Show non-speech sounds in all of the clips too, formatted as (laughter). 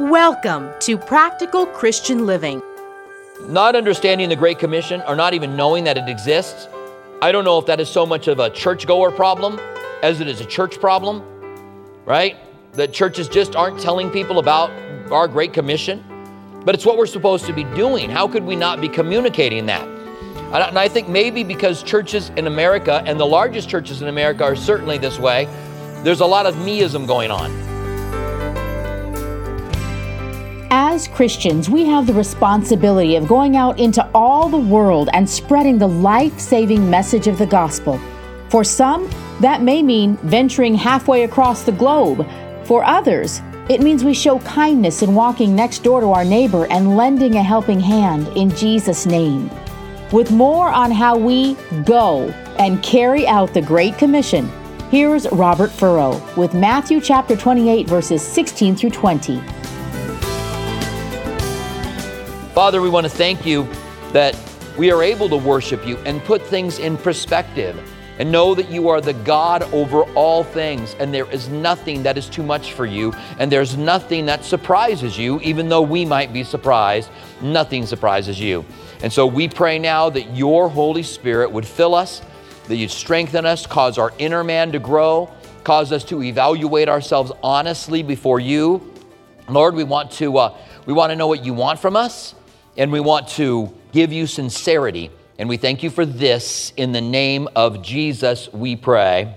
Welcome to Practical Christian Living. Not understanding the Great Commission or not even knowing that it exists, I don't know if that is so much of a churchgoer problem as it is a church problem, right? That churches just aren't telling people about our Great Commission, but it's what we're supposed to be doing. How could we not be communicating that? And I think maybe because churches in America, and the largest churches in America are certainly this way, there's a lot of meism going on. As Christians, we have the responsibility of going out into all the world and spreading the life saving message of the gospel. For some, that may mean venturing halfway across the globe. For others, it means we show kindness in walking next door to our neighbor and lending a helping hand in Jesus' name. With more on how we go and carry out the Great Commission, here's Robert Furrow with Matthew chapter 28, verses 16 through 20. Father, we want to thank you that we are able to worship you and put things in perspective and know that you are the God over all things, and there is nothing that is too much for you, and there's nothing that surprises you, even though we might be surprised. Nothing surprises you. And so we pray now that your Holy Spirit would fill us, that you'd strengthen us, cause our inner man to grow, cause us to evaluate ourselves honestly before you. Lord, we want to, uh, we want to know what you want from us and we want to give you sincerity. And we thank you for this. In the name of Jesus, we pray.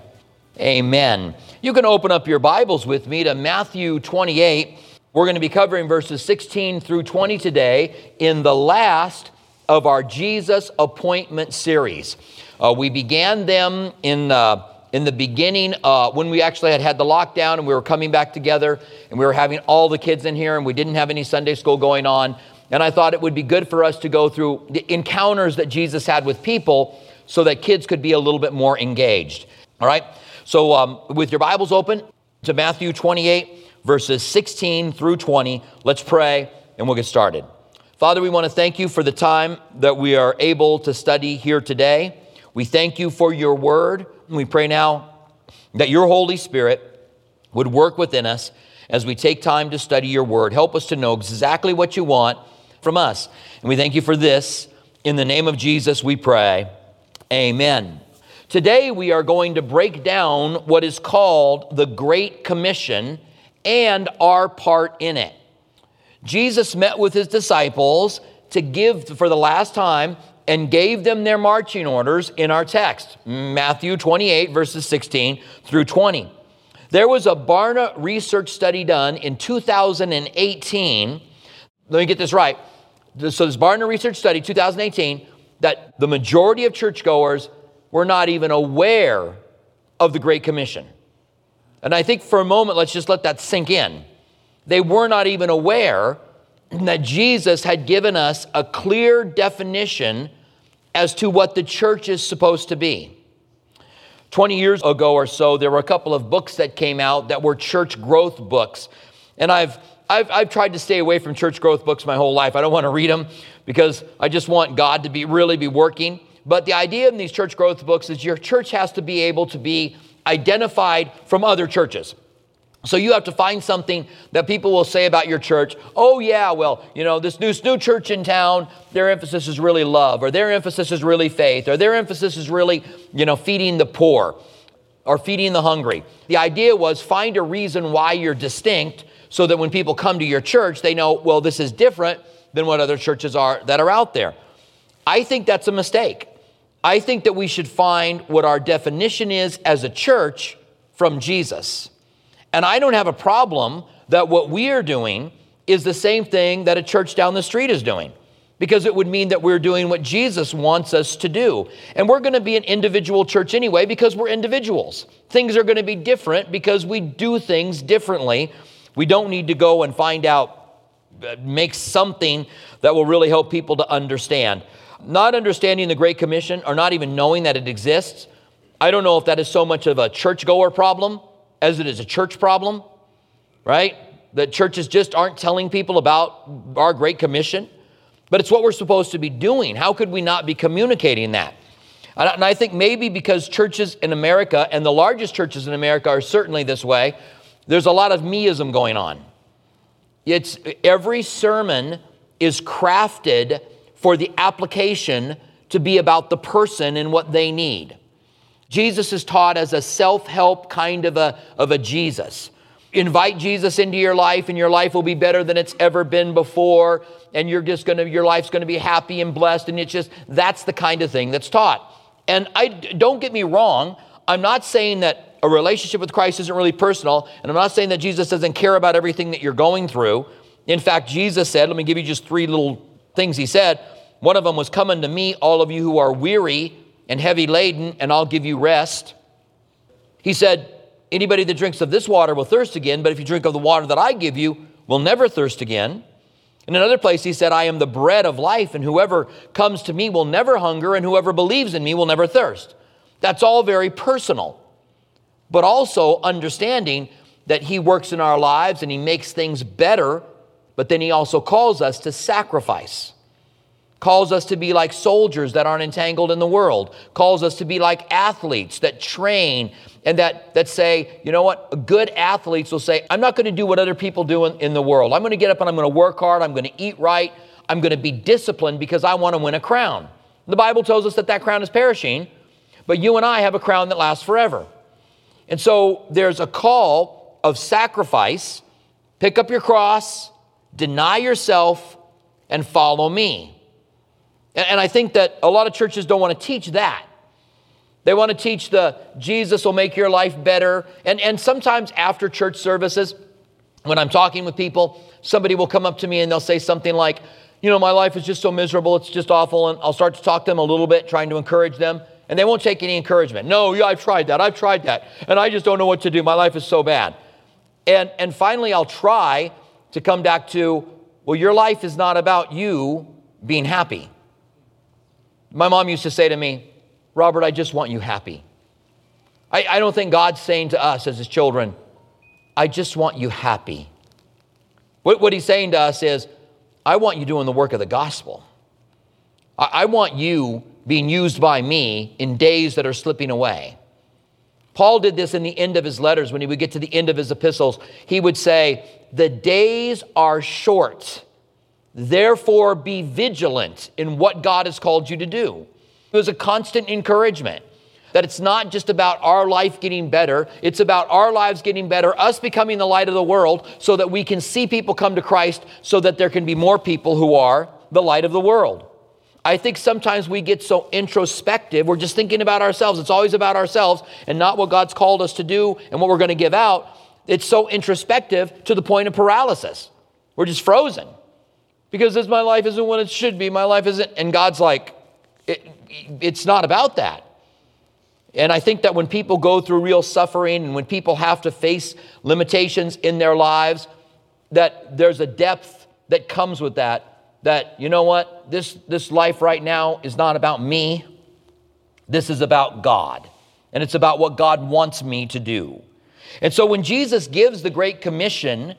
Amen. You can open up your Bibles with me to Matthew 28. We're going to be covering verses 16 through 20 today in the last of our Jesus appointment series. Uh, we began them in, uh, in the beginning uh, when we actually had had the lockdown and we were coming back together and we were having all the kids in here and we didn't have any Sunday school going on. And I thought it would be good for us to go through the encounters that Jesus had with people so that kids could be a little bit more engaged. All right? So, um, with your Bibles open to Matthew 28, verses 16 through 20, let's pray and we'll get started. Father, we want to thank you for the time that we are able to study here today. We thank you for your word. We pray now that your Holy Spirit would work within us as we take time to study your word. Help us to know exactly what you want from us. And we thank you for this. In the name of Jesus, we pray. Amen. Today, we are going to break down what is called the Great Commission and our part in it. Jesus met with his disciples to give for the last time and gave them their marching orders in our text, Matthew 28, verses 16 through 20. There was a Barna research study done in 2018 let me get this right. So, this Barna Research Study, 2018, that the majority of churchgoers were not even aware of the Great Commission. And I think for a moment, let's just let that sink in. They were not even aware that Jesus had given us a clear definition as to what the church is supposed to be. 20 years ago or so, there were a couple of books that came out that were church growth books. And I've I've, I've tried to stay away from church growth books my whole life. I don't want to read them because I just want God to be really be working. But the idea in these church growth books is your church has to be able to be identified from other churches. So you have to find something that people will say about your church. Oh yeah, well, you know, this new, new church in town, their emphasis is really love, or their emphasis is really faith, or their emphasis is really, you know, feeding the poor or feeding the hungry. The idea was find a reason why you're distinct so that when people come to your church, they know, well, this is different than what other churches are that are out there. I think that's a mistake. I think that we should find what our definition is as a church from Jesus. And I don't have a problem that what we are doing is the same thing that a church down the street is doing because it would mean that we're doing what Jesus wants us to do. And we're going to be an individual church anyway because we're individuals. Things are going to be different because we do things differently we don't need to go and find out, uh, make something that will really help people to understand. Not understanding the Great Commission or not even knowing that it exists, I don't know if that is so much of a churchgoer problem as it is a church problem, right? That churches just aren't telling people about our Great Commission, but it's what we're supposed to be doing. How could we not be communicating that? And I think maybe because churches in America, and the largest churches in America are certainly this way, there's a lot of meism going on. It's every sermon is crafted for the application to be about the person and what they need. Jesus is taught as a self-help kind of a, of a Jesus. Invite Jesus into your life and your life will be better than it's ever been before and you're just going to your life's going to be happy and blessed and it's just that's the kind of thing that's taught. And I don't get me wrong, I'm not saying that a relationship with Christ isn't really personal, and I'm not saying that Jesus doesn't care about everything that you're going through. In fact, Jesus said, let me give you just three little things he said. One of them was, Come unto me, all of you who are weary and heavy laden, and I'll give you rest. He said, Anybody that drinks of this water will thirst again, but if you drink of the water that I give you, will never thirst again. In another place, he said, I am the bread of life, and whoever comes to me will never hunger, and whoever believes in me will never thirst. That's all very personal, but also understanding that he works in our lives and he makes things better, but then he also calls us to sacrifice calls us to be like soldiers that aren't entangled in the world, calls us to be like athletes that train and that, that say, you know what, good athletes will say, I'm not going to do what other people do in, in the world. I'm going to get up and I'm going to work hard, I'm going to eat right, I'm going to be disciplined because I want to win a crown. The Bible tells us that that crown is perishing, but you and I have a crown that lasts forever. And so there's a call of sacrifice pick up your cross, deny yourself, and follow me. And I think that a lot of churches don't want to teach that. They want to teach the Jesus will make your life better. And, and sometimes after church services, when I'm talking with people, somebody will come up to me and they'll say something like, You know, my life is just so miserable, it's just awful. And I'll start to talk to them a little bit, trying to encourage them. And they won't take any encouragement. No, yeah, I've tried that. I've tried that. And I just don't know what to do. My life is so bad. And, and finally, I'll try to come back to, Well, your life is not about you being happy. My mom used to say to me, Robert, I just want you happy. I, I don't think God's saying to us as his children, I just want you happy. What, what he's saying to us is, I want you doing the work of the gospel. I, I want you being used by me in days that are slipping away. Paul did this in the end of his letters when he would get to the end of his epistles. He would say, The days are short. Therefore, be vigilant in what God has called you to do. It was a constant encouragement that it's not just about our life getting better, it's about our lives getting better, us becoming the light of the world, so that we can see people come to Christ, so that there can be more people who are the light of the world. I think sometimes we get so introspective, we're just thinking about ourselves. It's always about ourselves and not what God's called us to do and what we're going to give out. It's so introspective to the point of paralysis. We're just frozen because as my life isn't what it should be, my life isn't. And God's like, it, it's not about that. And I think that when people go through real suffering and when people have to face limitations in their lives, that there's a depth that comes with that. That, you know what, this, this life right now is not about me. This is about God. And it's about what God wants me to do. And so when Jesus gives the Great Commission,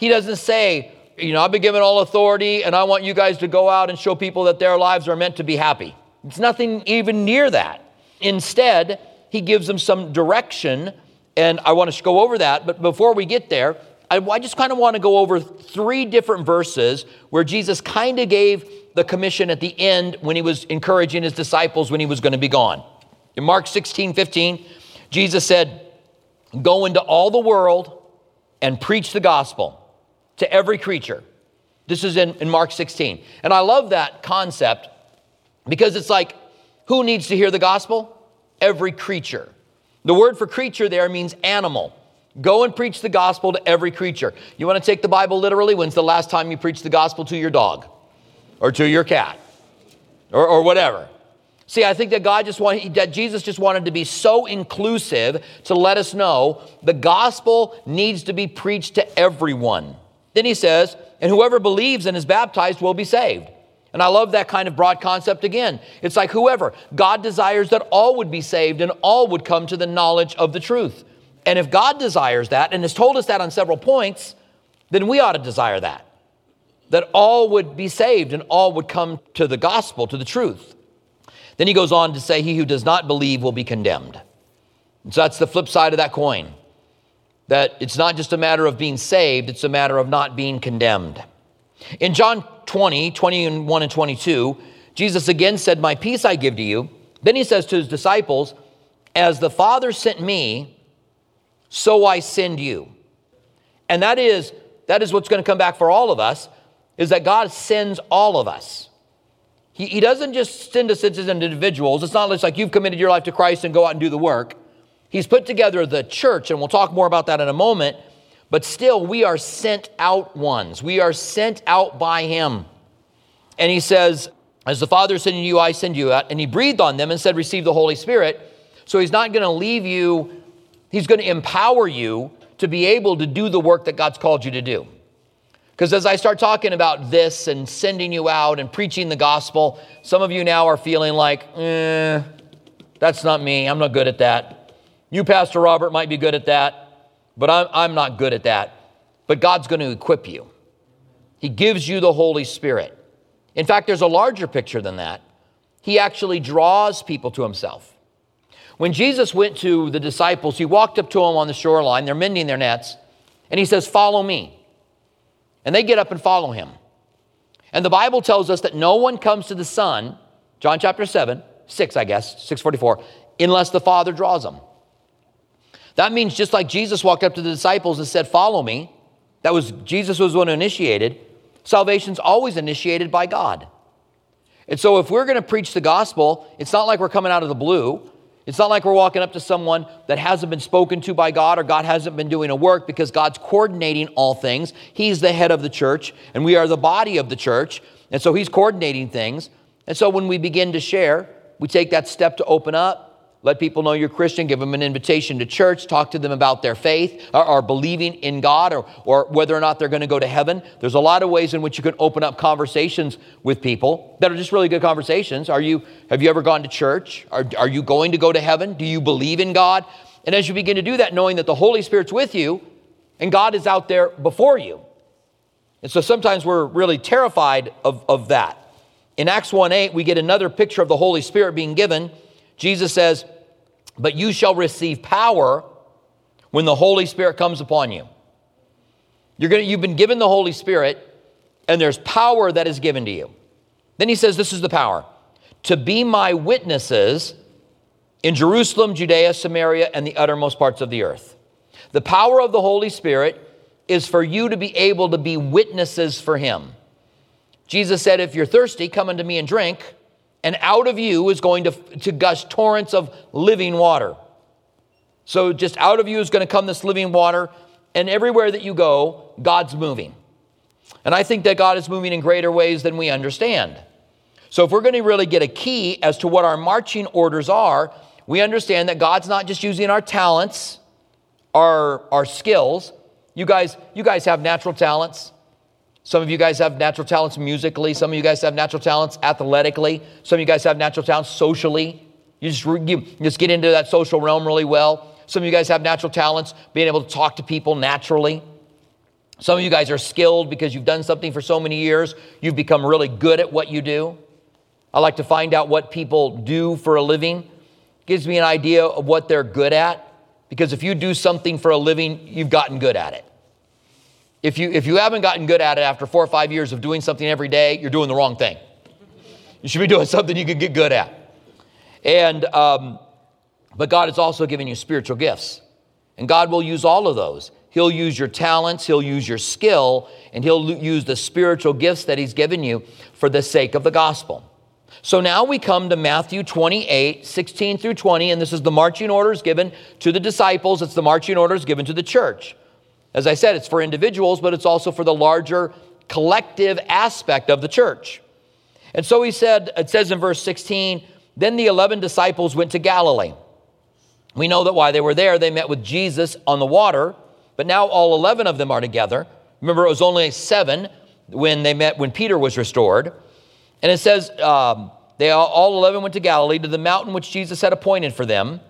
he doesn't say, you know, I've been given all authority and I want you guys to go out and show people that their lives are meant to be happy. It's nothing even near that. Instead, he gives them some direction, and I want to go over that. But before we get there, I, I just kind of want to go over three different verses where Jesus kind of gave the commission at the end when he was encouraging his disciples when he was going to be gone. In Mark 16, 15, Jesus said, Go into all the world and preach the gospel to every creature. This is in, in Mark 16. And I love that concept because it's like, who needs to hear the gospel? Every creature. The word for creature there means animal. Go and preach the gospel to every creature. You want to take the Bible literally? When's the last time you preached the gospel to your dog or to your cat or, or whatever? See, I think that God just wanted, that Jesus just wanted to be so inclusive to let us know the gospel needs to be preached to everyone. Then he says, and whoever believes and is baptized will be saved. And I love that kind of broad concept again. It's like whoever, God desires that all would be saved and all would come to the knowledge of the truth. And if God desires that and has told us that on several points, then we ought to desire that. That all would be saved and all would come to the gospel, to the truth. Then he goes on to say, He who does not believe will be condemned. And so that's the flip side of that coin. that it's not just a matter of being saved, it's a matter of not being condemned. In John 20, 21 and 22, Jesus again said, My peace I give to you. Then he says to his disciples, As the Father sent me, so I send you. And that is, that is what's going to come back for all of us, is that God sends all of us. He, he doesn't just send us as individuals. It's not just like you've committed your life to Christ and go out and do the work. He's put together the church, and we'll talk more about that in a moment. But still, we are sent out ones. We are sent out by Him. And He says, As the Father sending you, I send you out. And He breathed on them and said, Receive the Holy Spirit. So He's not going to leave you, He's going to empower you to be able to do the work that God's called you to do. Because as I start talking about this and sending you out and preaching the gospel, some of you now are feeling like, eh, that's not me. I'm not good at that. You, Pastor Robert, might be good at that, but I'm, I'm not good at that. But God's going to equip you. He gives you the Holy Spirit. In fact, there's a larger picture than that. He actually draws people to himself. When Jesus went to the disciples, he walked up to them on the shoreline, they're mending their nets, and he says, Follow me. And they get up and follow him. And the Bible tells us that no one comes to the Son, John chapter 7, 6, I guess, 644, unless the Father draws them. That means just like Jesus walked up to the disciples and said, Follow me, that was Jesus was the one who initiated, salvation's always initiated by God. And so if we're going to preach the gospel, it's not like we're coming out of the blue. It's not like we're walking up to someone that hasn't been spoken to by God or God hasn't been doing a work because God's coordinating all things. He's the head of the church and we are the body of the church. And so He's coordinating things. And so when we begin to share, we take that step to open up let people know you're Christian, give them an invitation to church, talk to them about their faith or, or believing in God or, or whether or not they're going to go to heaven. There's a lot of ways in which you can open up conversations with people that are just really good conversations. Are you, have you ever gone to church? Are, are you going to go to heaven? Do you believe in God? And as you begin to do that, knowing that the Holy Spirit's with you and God is out there before you. And so sometimes we're really terrified of, of that. In Acts 1 8, we get another picture of the Holy Spirit being given Jesus says, But you shall receive power when the Holy Spirit comes upon you. You're gonna, you've been given the Holy Spirit, and there's power that is given to you. Then he says, This is the power to be my witnesses in Jerusalem, Judea, Samaria, and the uttermost parts of the earth. The power of the Holy Spirit is for you to be able to be witnesses for Him. Jesus said, If you're thirsty, come unto me and drink and out of you is going to, to gush torrents of living water. So, just out of you is going to come this living water, and everywhere that you go, God's moving. And I think that God is moving in greater ways than we understand. So, if we're going to really get a key as to what our marching orders are, we understand that God's not just using our talents, our, our skills. You guys, you guys have natural talents. Some of you guys have natural talents musically. Some of you guys have natural talents athletically. Some of you guys have natural talents socially. You just, you just get into that social realm really well. Some of you guys have natural talents being able to talk to people naturally. Some of you guys are skilled because you've done something for so many years. You've become really good at what you do. I like to find out what people do for a living. Gives me an idea of what they're good at. Because if you do something for a living, you've gotten good at it. If you, if you haven't gotten good at it after four or five years of doing something every day, you're doing the wrong thing. You should be (laughs) doing something you can get good at. And, um, but God has also given you spiritual gifts. And God will use all of those. He'll use your talents, He'll use your skill, and He'll use the spiritual gifts that He's given you for the sake of the gospel. So now we come to Matthew 28, 16 through 20, and this is the marching orders given to the disciples. It's the marching orders given to the church. As I said, it's for individuals, but it's also for the larger collective aspect of the church. And so he said, it says in verse 16, then the 11 disciples went to Galilee. We know that while they were there, they met with Jesus on the water, but now all 11 of them are together. Remember, it was only seven when they met when Peter was restored. And it says, um, they all, all 11 went to Galilee to the mountain which Jesus had appointed for them.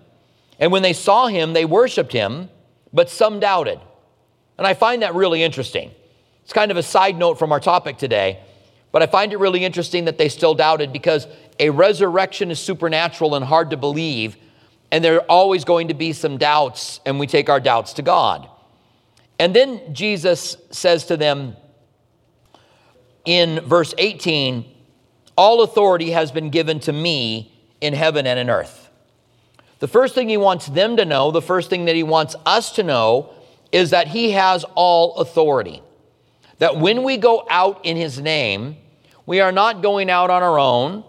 And when they saw him, they worshiped him, but some doubted. And I find that really interesting. It's kind of a side note from our topic today, but I find it really interesting that they still doubted because a resurrection is supernatural and hard to believe, and there are always going to be some doubts, and we take our doubts to God. And then Jesus says to them in verse 18, All authority has been given to me in heaven and in earth. The first thing he wants them to know, the first thing that he wants us to know, is that he has all authority. That when we go out in his name, we are not going out on our own.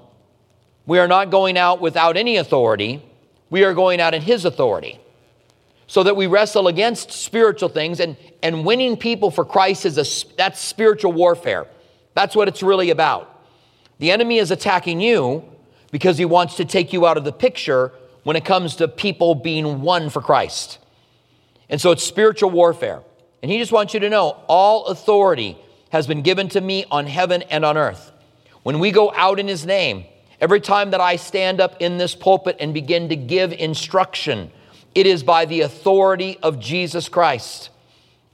We are not going out without any authority. We are going out in his authority. So that we wrestle against spiritual things and, and winning people for Christ is a that's spiritual warfare. That's what it's really about. The enemy is attacking you because he wants to take you out of the picture when it comes to people being won for Christ. And so it's spiritual warfare. And he just wants you to know all authority has been given to me on heaven and on earth. When we go out in his name, every time that I stand up in this pulpit and begin to give instruction, it is by the authority of Jesus Christ.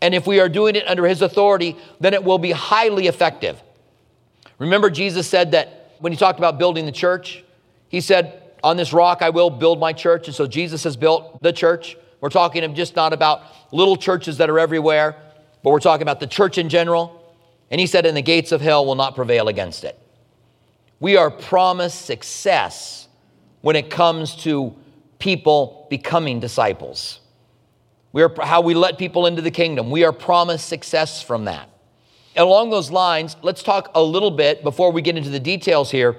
And if we are doing it under his authority, then it will be highly effective. Remember, Jesus said that when he talked about building the church, he said, On this rock I will build my church. And so Jesus has built the church. We're talking of just not about little churches that are everywhere, but we're talking about the church in general. And he said, And the gates of hell will not prevail against it. We are promised success when it comes to people becoming disciples. We are how we let people into the kingdom. We are promised success from that. And along those lines, let's talk a little bit before we get into the details here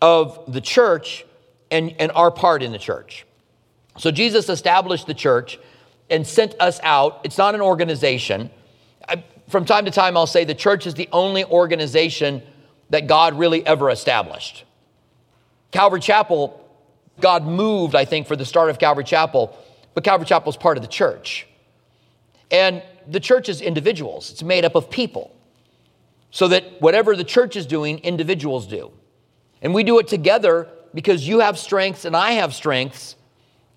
of the church and, and our part in the church. So Jesus established the church and sent us out. It's not an organization. I, from time to time, I'll say the church is the only organization that God really ever established. Calvary Chapel, God moved, I think, for the start of Calvary Chapel, but Calvary Chapel is part of the church. And the church is individuals, it's made up of people. So that whatever the church is doing, individuals do. And we do it together because you have strengths and I have strengths.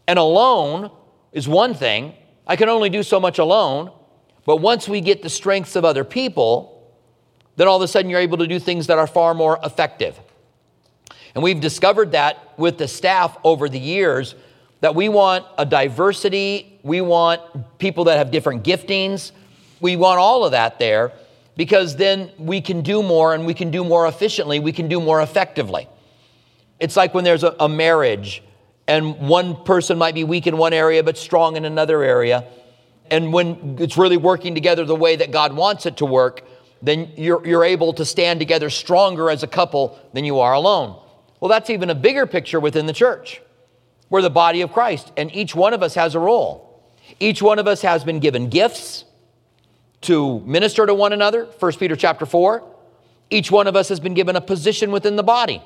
And alone is one thing. I can only do so much alone. But once we get the strengths of other people, then all of a sudden you're able to do things that are far more effective. And we've discovered that with the staff over the years that we want a diversity, we want people that have different giftings, we want all of that there because then we can do more and we can do more efficiently, we can do more effectively. It's like when there's a, a marriage and one person might be weak in one area but strong in another area. And when it's really working together the way that God wants it to work, then you're, you're able to stand together stronger as a couple than you are alone. Well, that's even a bigger picture within the church. We're the body of Christ, and each one of us has a role. Each one of us has been given gifts to minister to one another, 1 Peter chapter 4. Each one of us has been given a position within the body.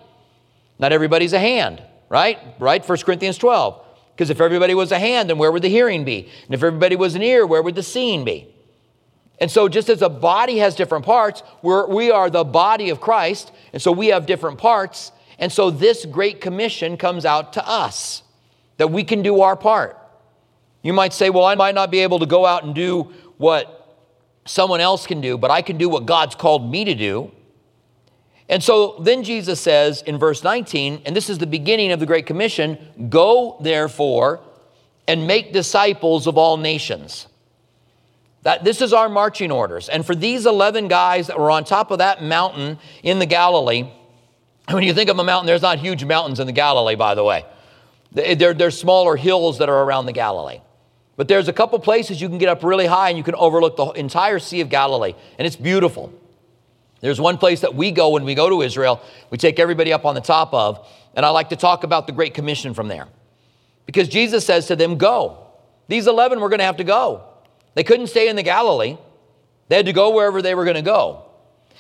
Not everybody's a hand, right? Right? 1 Corinthians 12. Because if everybody was a hand, then where would the hearing be? And if everybody was an ear, where would the seeing be? And so, just as a body has different parts, we're, we are the body of Christ, and so we have different parts. And so, this great commission comes out to us that we can do our part. You might say, Well, I might not be able to go out and do what someone else can do, but I can do what God's called me to do. And so then Jesus says in verse 19, and this is the beginning of the Great Commission go therefore and make disciples of all nations. That this is our marching orders. And for these 11 guys that were on top of that mountain in the Galilee, when you think of a mountain, there's not huge mountains in the Galilee, by the way. There, there's smaller hills that are around the Galilee. But there's a couple places you can get up really high and you can overlook the entire Sea of Galilee, and it's beautiful. There's one place that we go when we go to Israel, we take everybody up on the top of, and I like to talk about the Great Commission from there. Because Jesus says to them, Go. These 11 were going to have to go. They couldn't stay in the Galilee, they had to go wherever they were going to go.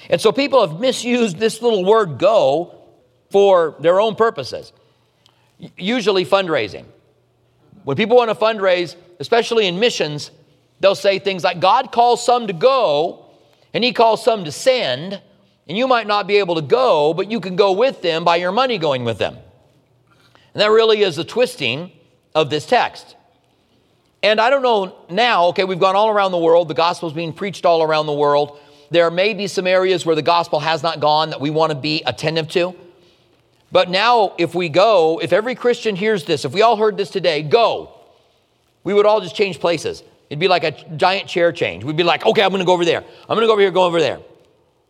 And so people have misused this little word go for their own purposes, usually fundraising. When people want to fundraise, especially in missions, they'll say things like, God calls some to go, and He calls some to send, and you might not be able to go, but you can go with them by your money going with them. And that really is a twisting of this text. And I don't know now, okay, we've gone all around the world, the gospel is being preached all around the world. There may be some areas where the gospel has not gone that we want to be attentive to. But now, if we go, if every Christian hears this, if we all heard this today, go, we would all just change places. It'd be like a giant chair change. We'd be like, okay, I'm going to go over there. I'm going to go over here, go over there.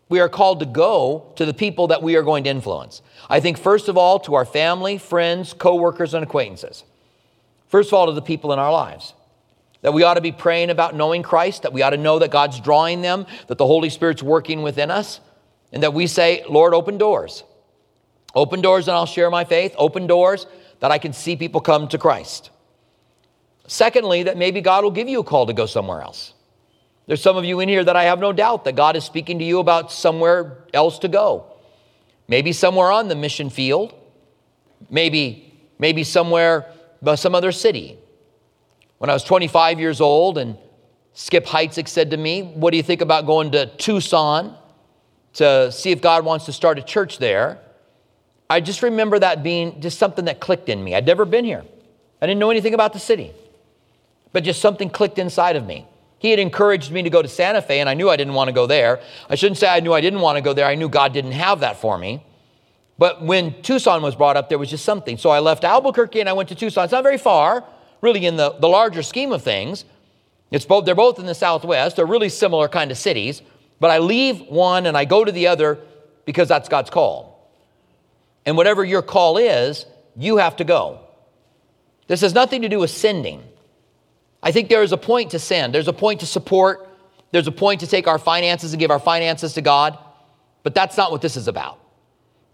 We are called to go to the people that we are going to influence. I think, first of all, to our family, friends, coworkers, and acquaintances. First of all, to the people in our lives. That we ought to be praying about knowing Christ, that we ought to know that God's drawing them, that the Holy Spirit's working within us, and that we say, Lord, open doors. Open doors and I'll share my faith. Open doors that I can see people come to Christ. Secondly, that maybe God will give you a call to go somewhere else. There's some of you in here that I have no doubt that God is speaking to you about somewhere else to go. Maybe somewhere on the mission field. Maybe, maybe somewhere, some other city. When I was 25 years old and Skip Heitzig said to me, What do you think about going to Tucson to see if God wants to start a church there? I just remember that being just something that clicked in me. I'd never been here, I didn't know anything about the city but just something clicked inside of me. He had encouraged me to go to Santa Fe, and I knew I didn't want to go there. I shouldn't say I knew I didn't want to go there. I knew God didn't have that for me. But when Tucson was brought up, there was just something. So I left Albuquerque and I went to Tucson. It's not very far, really, in the, the larger scheme of things. It's both, they're both in the Southwest. They're really similar kind of cities. But I leave one and I go to the other because that's God's call. And whatever your call is, you have to go. This has nothing to do with sending. I think there is a point to send, there's a point to support, there's a point to take our finances and give our finances to God, but that's not what this is about.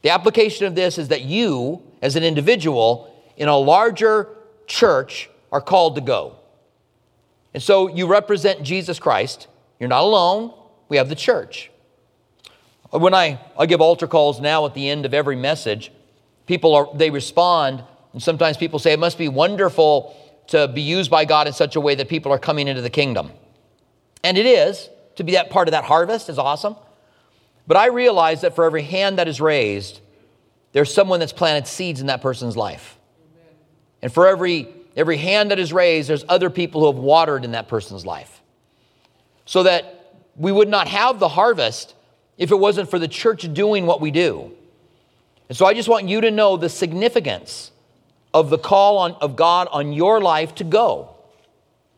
The application of this is that you, as an individual in a larger church, are called to go. And so you represent Jesus Christ. You're not alone. We have the church. When I, I give altar calls now at the end of every message, people are they respond, and sometimes people say it must be wonderful to be used by God in such a way that people are coming into the kingdom. And it is, to be that part of that harvest is awesome. But I realize that for every hand that is raised, there's someone that's planted seeds in that person's life. And for every, every hand that is raised, there's other people who have watered in that person's life. So that we would not have the harvest if it wasn't for the church doing what we do. And so I just want you to know the significance of the call on, of God on your life to go.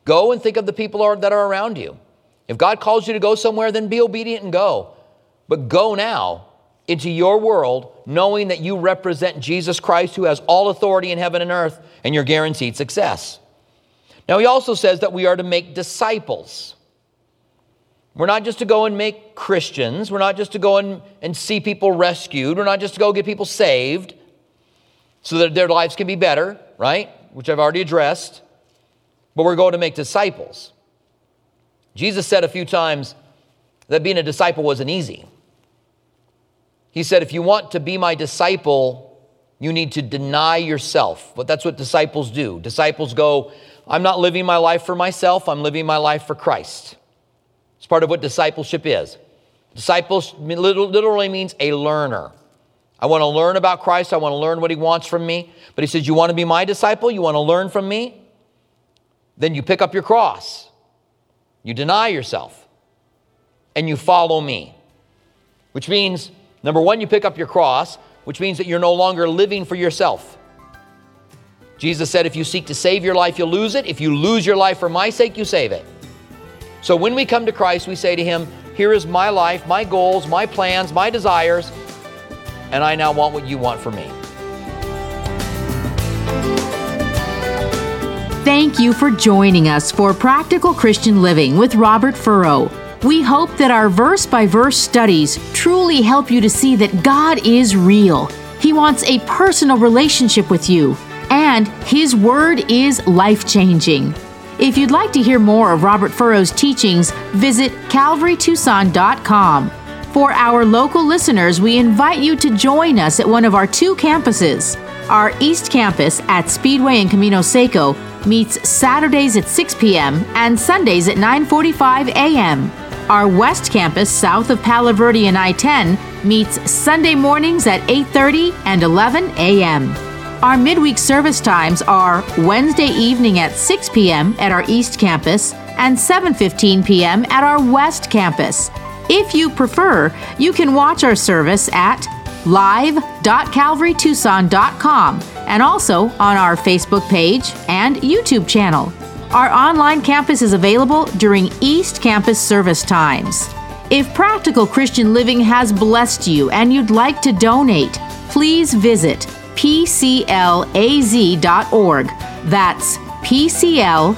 Go and think of the people are, that are around you. If God calls you to go somewhere, then be obedient and go. But go now into your world knowing that you represent Jesus Christ who has all authority in heaven and earth and you're guaranteed success. Now, he also says that we are to make disciples. We're not just to go and make Christians. We're not just to go and, and see people rescued. We're not just to go get people saved so that their lives can be better, right? Which I've already addressed. But we're going to make disciples. Jesus said a few times that being a disciple wasn't easy. He said, if you want to be my disciple, you need to deny yourself. But that's what disciples do. Disciples go, I'm not living my life for myself, I'm living my life for Christ. It's part of what discipleship is. Disciples literally means a learner. I want to learn about Christ. I want to learn what he wants from me. But he says, You want to be my disciple? You want to learn from me? Then you pick up your cross, you deny yourself, and you follow me. Which means, number one, you pick up your cross, which means that you're no longer living for yourself. Jesus said, If you seek to save your life, you'll lose it. If you lose your life for my sake, you save it. So when we come to Christ, we say to him, Here is my life, my goals, my plans, my desires and I now want what you want for me. Thank you for joining us for Practical Christian Living with Robert Furrow. We hope that our verse by verse studies truly help you to see that God is real. He wants a personal relationship with you, and His Word is life changing. If you'd like to hear more of Robert Furrow's teachings, visit calvarytucson.com. For our local listeners, we invite you to join us at one of our two campuses. Our East Campus at Speedway and Camino Seco meets Saturdays at 6 p.m. and Sundays at 9:45 a.m. Our West Campus south of Palo Verde and I-10 meets Sunday mornings at 8:30 and 11 a.m. Our midweek service times are Wednesday evening at 6 p.m. at our East Campus and 7:15 p.m. at our West Campus. If you prefer, you can watch our service at live.calvarytucson.com and also on our Facebook page and YouTube channel. Our online campus is available during East Campus service times. If Practical Christian Living has blessed you and you'd like to donate, please visit pclaz.org. That's pclaz.org,